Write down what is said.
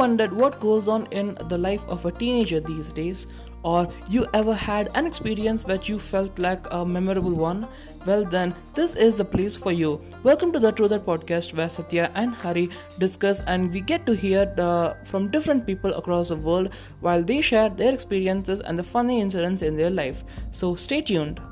wondered what goes on in the life of a teenager these days, or you ever had an experience that you felt like a memorable one, well, then this is the place for you. Welcome to the TrueThat podcast where Satya and Hari discuss and we get to hear the, from different people across the world while they share their experiences and the funny incidents in their life. So stay tuned.